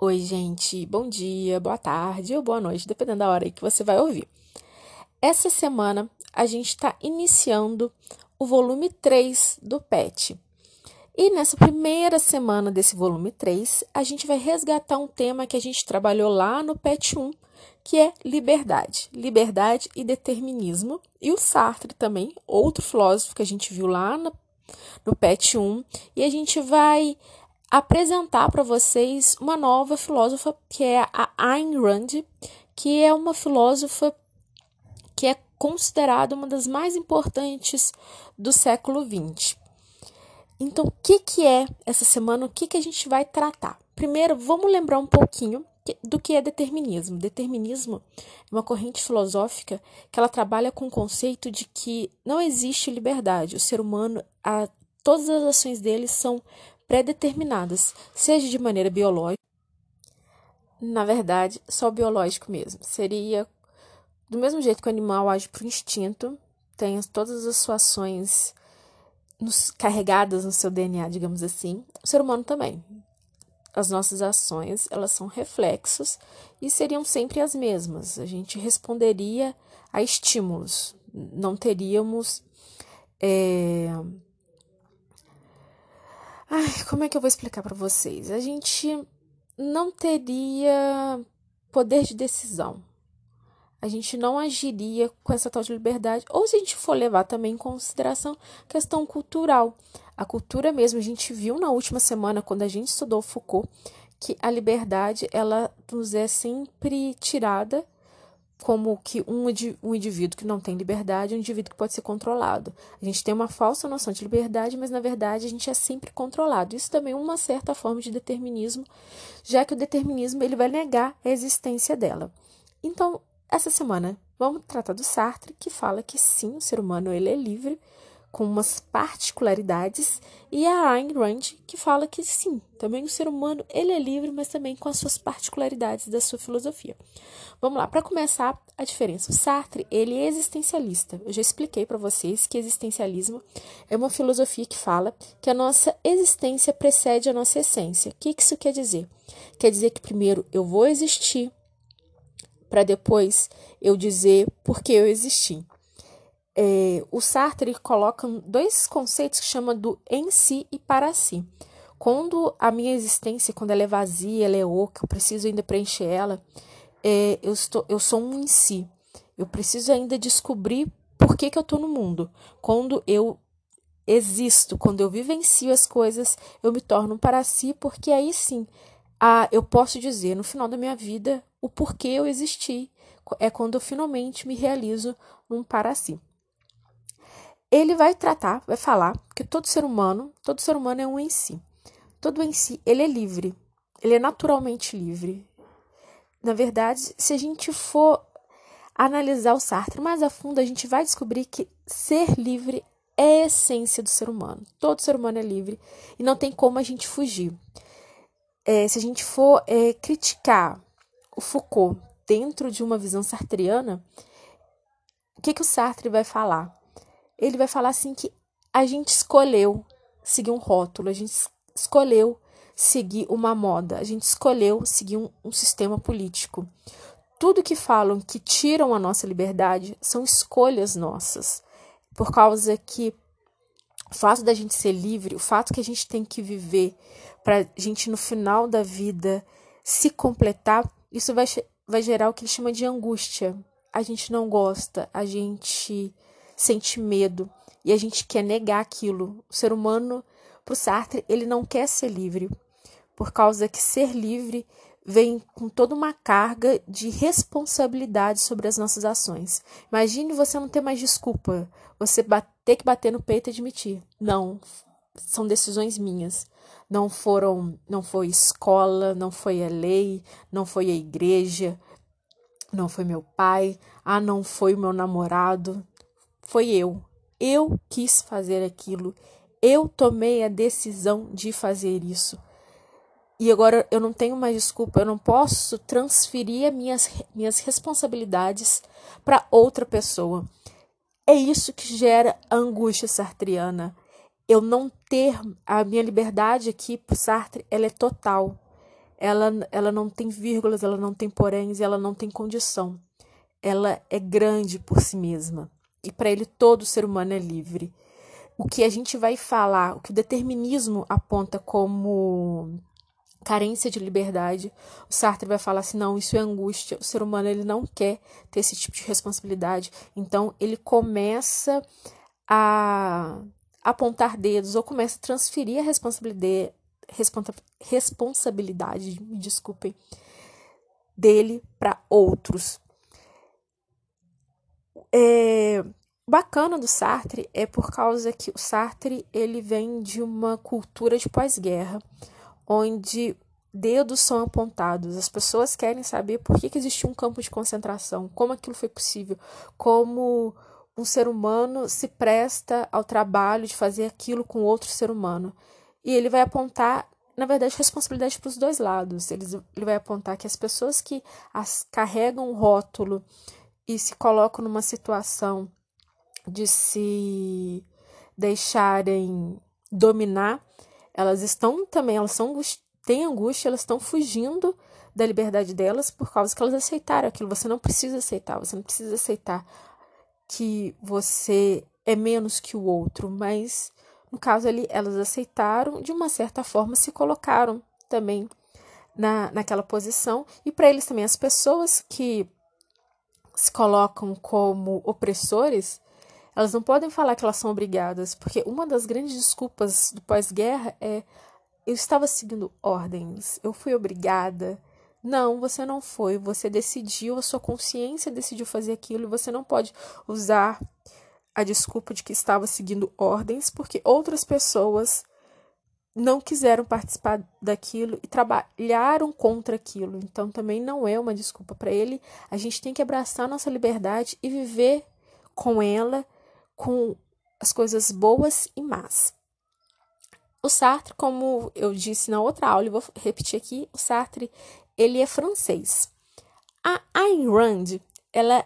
Oi, gente, bom dia, boa tarde ou boa noite, dependendo da hora aí que você vai ouvir. Essa semana a gente está iniciando o volume 3 do PET. E nessa primeira semana desse volume 3, a gente vai resgatar um tema que a gente trabalhou lá no PET 1, que é liberdade. Liberdade e determinismo. E o Sartre também, outro filósofo que a gente viu lá no, no PET 1. E a gente vai apresentar para vocês uma nova filósofa que é a Ayn Rand, que é uma filósofa que é considerada uma das mais importantes do século XX. Então, o que, que é essa semana? O que, que a gente vai tratar? Primeiro, vamos lembrar um pouquinho do que é determinismo. Determinismo é uma corrente filosófica que ela trabalha com o conceito de que não existe liberdade. O ser humano, a, todas as ações dele são pré-determinadas, seja de maneira biológica. Na verdade, só biológico mesmo. Seria do mesmo jeito que o animal age por instinto, tem todas as suas ações nos, carregadas no seu DNA, digamos assim, o ser humano também. As nossas ações, elas são reflexos e seriam sempre as mesmas. A gente responderia a estímulos, não teríamos é, Ai, como é que eu vou explicar para vocês? A gente não teria poder de decisão. A gente não agiria com essa tal de liberdade, ou se a gente for levar também em consideração questão cultural. A cultura mesmo, a gente viu na última semana, quando a gente estudou Foucault, que a liberdade ela nos é sempre tirada como que um, um indivíduo que não tem liberdade é um indivíduo que pode ser controlado. A gente tem uma falsa noção de liberdade, mas na verdade a gente é sempre controlado. Isso também é uma certa forma de determinismo, já que o determinismo ele vai negar a existência dela. Então, essa semana vamos tratar do Sartre, que fala que sim, o ser humano ele é livre, com umas particularidades, e a Ayn Rand, que fala que sim, também o ser humano ele é livre, mas também com as suas particularidades da sua filosofia. Vamos lá, para começar a diferença. O Sartre, ele é existencialista. Eu já expliquei para vocês que existencialismo é uma filosofia que fala que a nossa existência precede a nossa essência. O que isso quer dizer? Quer dizer que primeiro eu vou existir para depois eu dizer por que eu existi é, o Sartre coloca dois conceitos que chama do em si e para si. Quando a minha existência, quando ela é vazia, ela é oca, eu preciso ainda preencher ela, é, eu, estou, eu sou um em si. Eu preciso ainda descobrir por que, que eu estou no mundo. Quando eu existo, quando eu vivencio as coisas, eu me torno um para si, porque aí sim ah, eu posso dizer no final da minha vida o porquê eu existi. É quando eu finalmente me realizo num para si ele vai tratar, vai falar que todo ser humano, todo ser humano é um em si. Todo em si, ele é livre. Ele é naturalmente livre. Na verdade, se a gente for analisar o Sartre mais a fundo, a gente vai descobrir que ser livre é a essência do ser humano. Todo ser humano é livre e não tem como a gente fugir. É, se a gente for é, criticar o Foucault dentro de uma visão sartreana, o que, que o Sartre vai falar? Ele vai falar assim que a gente escolheu seguir um rótulo, a gente escolheu seguir uma moda, a gente escolheu seguir um, um sistema político. Tudo que falam que tiram a nossa liberdade são escolhas nossas, por causa que o fato da gente ser livre, o fato que a gente tem que viver para a gente no final da vida se completar, isso vai, vai gerar o que ele chama de angústia. A gente não gosta, a gente sente medo e a gente quer negar aquilo. O ser humano, para o Sartre, ele não quer ser livre, por causa que ser livre vem com toda uma carga de responsabilidade sobre as nossas ações. Imagine você não ter mais desculpa, você ter que bater no peito e admitir. Não, são decisões minhas. Não foram, não foi escola, não foi a lei, não foi a igreja, não foi meu pai, ah, não foi o meu namorado, foi eu. Eu quis fazer aquilo. Eu tomei a decisão de fazer isso. E agora eu não tenho mais desculpa, eu não posso transferir minhas, minhas responsabilidades para outra pessoa. É isso que gera a angústia sartriana. Eu não ter a minha liberdade aqui para Sartre, ela é total. ela, ela não tem vírgulas, ela não tem poréns, ela não tem condição. Ela é grande por si mesma. E para ele todo ser humano é livre. O que a gente vai falar, o que o determinismo aponta como carência de liberdade, o Sartre vai falar assim, não, isso é angústia. O ser humano ele não quer ter esse tipo de responsabilidade. Então ele começa a apontar dedos ou começa a transferir a responsabilidade, responsabilidade, me desculpem, dele para outros. É, bacana do Sartre é por causa que o Sartre ele vem de uma cultura de pós-guerra, onde dedos são apontados, as pessoas querem saber por que, que existiu um campo de concentração, como aquilo foi possível, como um ser humano se presta ao trabalho de fazer aquilo com outro ser humano. E ele vai apontar, na verdade, responsabilidade para os dois lados. Ele, ele vai apontar que as pessoas que as, carregam o rótulo e se colocam numa situação de se deixarem dominar, elas estão também, elas são, têm angústia, elas estão fugindo da liberdade delas por causa que elas aceitaram aquilo. Você não precisa aceitar, você não precisa aceitar que você é menos que o outro, mas no caso ali elas aceitaram, de uma certa forma se colocaram também na, naquela posição, e para eles também as pessoas que se colocam como opressores, elas não podem falar que elas são obrigadas, porque uma das grandes desculpas do pós-guerra é eu estava seguindo ordens, eu fui obrigada, não, você não foi. Você decidiu, a sua consciência decidiu fazer aquilo e você não pode usar a desculpa de que estava seguindo ordens, porque outras pessoas não quiseram participar daquilo e trabalharam contra aquilo. Então também não é uma desculpa para ele. A gente tem que abraçar nossa liberdade e viver com ela, com as coisas boas e más. O Sartre, como eu disse na outra aula, e vou repetir aqui, o Sartre ele é francês. A Ayn Rand, ela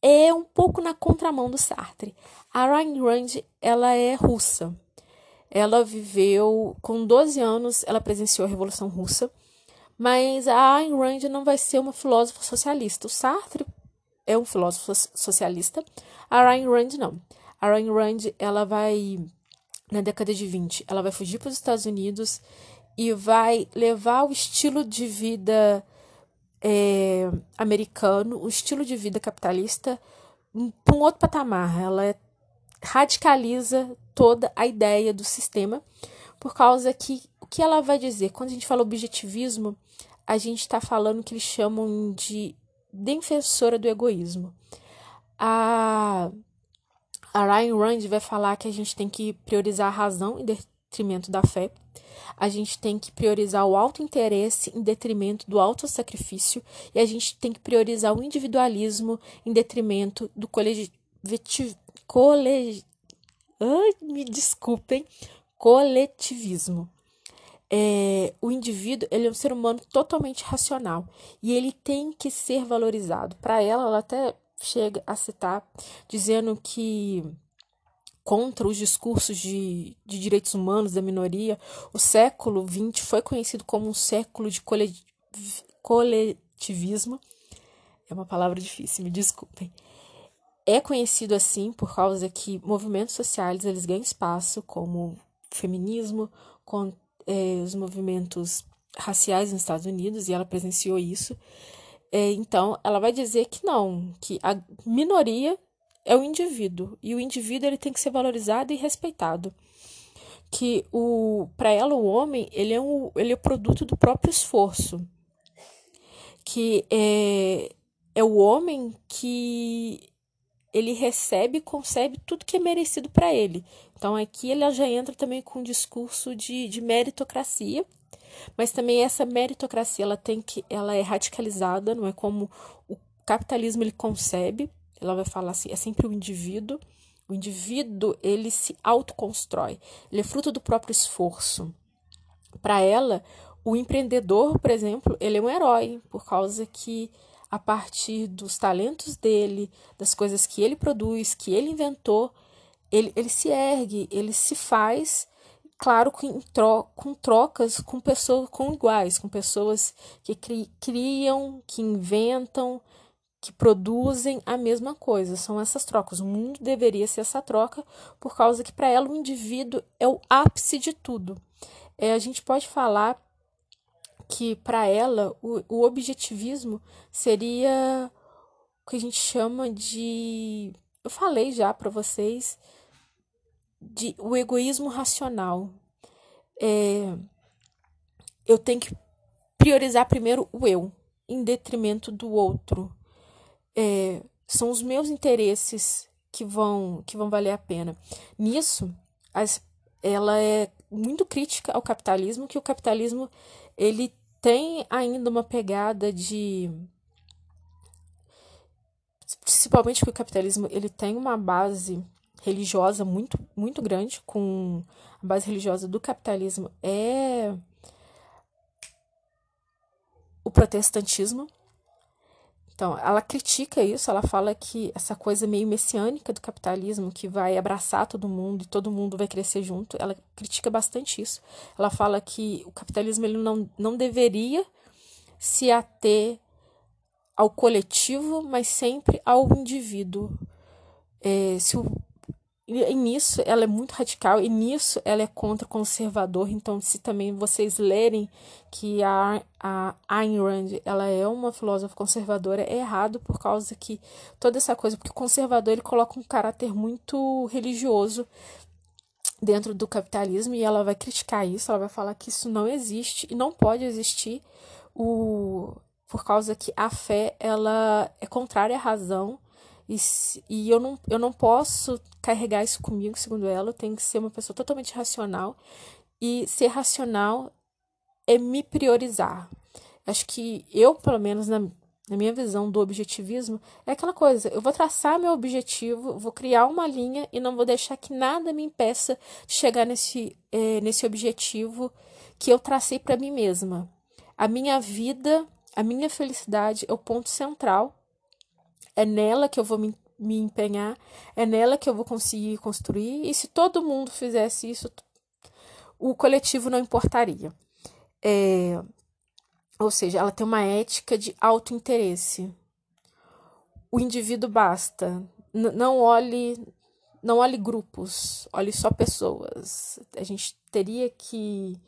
é um pouco na contramão do Sartre. A Ayn Rand, ela é russa. Ela viveu com 12 anos, ela presenciou a Revolução Russa, mas a Ayn Rand não vai ser uma filósofa socialista. O Sartre é um filósofo socialista, a Ayn Rand não. A Ayn Rand, ela vai na década de 20, ela vai fugir para os Estados Unidos e vai levar o estilo de vida é, americano, o estilo de vida capitalista, para um outro patamar. Ela radicaliza toda a ideia do sistema, por causa que o que ela vai dizer? Quando a gente fala objetivismo, a gente está falando que eles chamam de defensora do egoísmo. A, a Ryan Rand vai falar que a gente tem que priorizar a razão em detrimento da fé a gente tem que priorizar o alto interesse em detrimento do alto sacrifício e a gente tem que priorizar o individualismo em detrimento do coletivo. Cole... Ai, me desculpem, coletivismo. É, o indivíduo ele é um ser humano totalmente racional e ele tem que ser valorizado. Para ela, ela até chega a citar dizendo que contra os discursos de, de direitos humanos da minoria, o século XX foi conhecido como um século de coletivismo. É uma palavra difícil, me desculpem. É conhecido assim por causa que movimentos sociais eles ganham espaço, como feminismo, com é, os movimentos raciais nos Estados Unidos, e ela presenciou isso. É, então, ela vai dizer que não, que a minoria é o indivíduo e o indivíduo ele tem que ser valorizado e respeitado que o para ela o homem ele é um ele é o produto do próprio esforço que é é o homem que ele recebe e concebe tudo que é merecido para ele então aqui ela já entra também com um discurso de, de meritocracia mas também essa meritocracia ela tem que ela é radicalizada não é como o capitalismo ele concebe ela vai falar assim, é sempre o indivíduo. O indivíduo, ele se autoconstrói. Ele é fruto do próprio esforço. Para ela, o empreendedor, por exemplo, ele é um herói, por causa que a partir dos talentos dele, das coisas que ele produz, que ele inventou, ele, ele se ergue, ele se faz claro, com, tro com trocas com pessoas com iguais, com pessoas que cri criam, que inventam, que produzem a mesma coisa. São essas trocas. O mundo deveria ser essa troca, por causa que para ela o indivíduo é o ápice de tudo. É, a gente pode falar que para ela o, o objetivismo seria o que a gente chama de. Eu falei já para vocês de o egoísmo racional. É, eu tenho que priorizar primeiro o eu, em detrimento do outro. É, são os meus interesses que vão que vão valer a pena. Nisso, as, ela é muito crítica ao capitalismo, que o capitalismo ele tem ainda uma pegada de principalmente porque o capitalismo ele tem uma base religiosa muito muito grande com a base religiosa do capitalismo é o protestantismo então, ela critica isso, ela fala que essa coisa meio messiânica do capitalismo, que vai abraçar todo mundo e todo mundo vai crescer junto, ela critica bastante isso. Ela fala que o capitalismo ele não, não deveria se ater ao coletivo, mas sempre ao indivíduo. É, se o e, nisso ela é muito radical e nisso ela é contra o conservador. Então, se também vocês lerem que a, a Ayn Rand ela é uma filósofa conservadora, é errado por causa que toda essa coisa, porque o conservador ele coloca um caráter muito religioso dentro do capitalismo e ela vai criticar isso, ela vai falar que isso não existe e não pode existir o por causa que a fé ela é contrária à razão e, e eu, não, eu não posso carregar isso comigo, segundo ela. Eu tenho que ser uma pessoa totalmente racional. E ser racional é me priorizar. Acho que eu, pelo menos na, na minha visão do objetivismo, é aquela coisa: eu vou traçar meu objetivo, vou criar uma linha e não vou deixar que nada me impeça de chegar nesse, é, nesse objetivo que eu tracei para mim mesma. A minha vida, a minha felicidade é o ponto central é nela que eu vou me, me empenhar, é nela que eu vou conseguir construir, e se todo mundo fizesse isso, o coletivo não importaria. É, ou seja, ela tem uma ética de autointeresse. O indivíduo basta. N não olhe não olhe grupos, olhe só pessoas. A gente teria que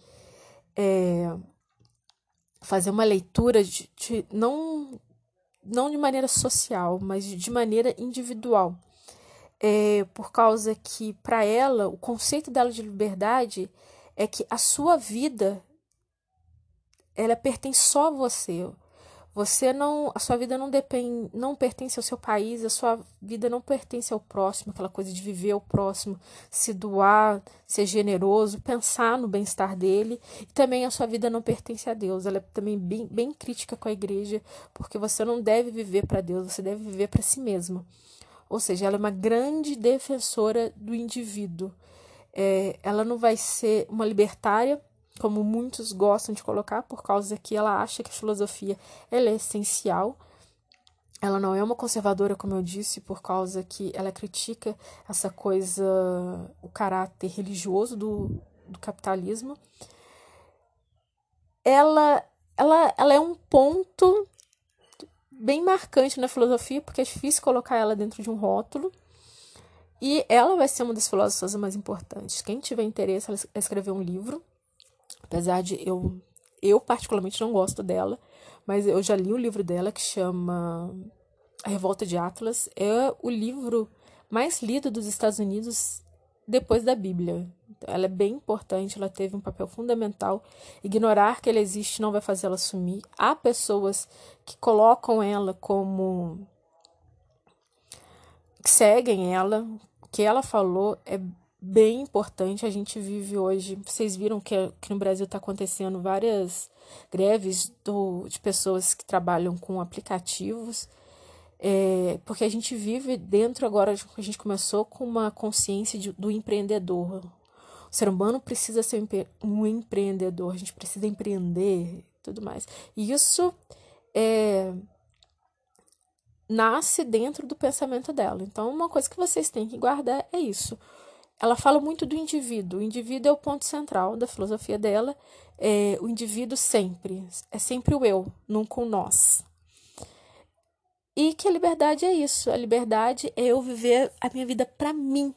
é, fazer uma leitura de, de não não de maneira social, mas de maneira individual. É, por causa que, para ela, o conceito dela de liberdade é que a sua vida ela pertence só a você. Você não, a sua vida não depende, não pertence ao seu país, a sua vida não pertence ao próximo, aquela coisa de viver o próximo, se doar, ser generoso, pensar no bem-estar dele. E também a sua vida não pertence a Deus. Ela é também bem, bem crítica com a igreja, porque você não deve viver para Deus, você deve viver para si mesmo. Ou seja, ela é uma grande defensora do indivíduo. É, ela não vai ser uma libertária, como muitos gostam de colocar, por causa que ela acha que a filosofia é essencial. Ela não é uma conservadora, como eu disse, por causa que ela critica essa coisa, o caráter religioso do, do capitalismo. Ela, ela, ela é um ponto bem marcante na filosofia, porque é difícil colocar ela dentro de um rótulo. E ela vai ser uma das filósofas mais importantes. Quem tiver interesse, ela escrever um livro Apesar de eu, eu particularmente não gosto dela, mas eu já li o um livro dela que chama A Revolta de Atlas. É o livro mais lido dos Estados Unidos depois da Bíblia. Ela é bem importante, ela teve um papel fundamental. Ignorar que ela existe não vai fazer ela sumir. Há pessoas que colocam ela como. que seguem ela. O que ela falou é bem importante. A gente vive hoje. Vocês viram que, que no Brasil está acontecendo várias greves do, de pessoas que trabalham com aplicativos. É, porque a gente vive dentro agora, a gente começou com uma consciência de, do empreendedor. O ser humano precisa ser um empreendedor, a gente precisa empreender tudo mais. E isso é, nasce dentro do pensamento dela. Então, uma coisa que vocês têm que guardar é isso ela fala muito do indivíduo. O indivíduo é o ponto central da filosofia dela. É, o indivíduo sempre. É sempre o eu, nunca o nós. E que a liberdade é isso. A liberdade é eu viver a minha vida para mim,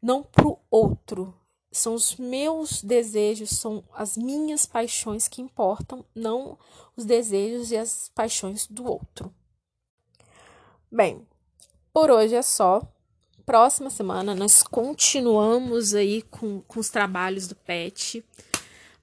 não para o outro. São os meus desejos, são as minhas paixões que importam, não os desejos e as paixões do outro. Bem, por hoje é só. Próxima semana nós continuamos aí com, com os trabalhos do PET.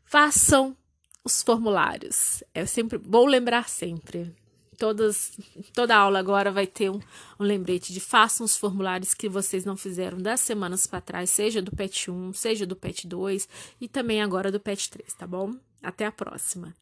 Façam os formulários. É sempre vou lembrar sempre. Todas, toda aula agora vai ter um, um lembrete de façam os formulários que vocês não fizeram das semanas para trás, seja do PET 1, seja do PET 2 e também agora do PET 3, tá bom? Até a próxima.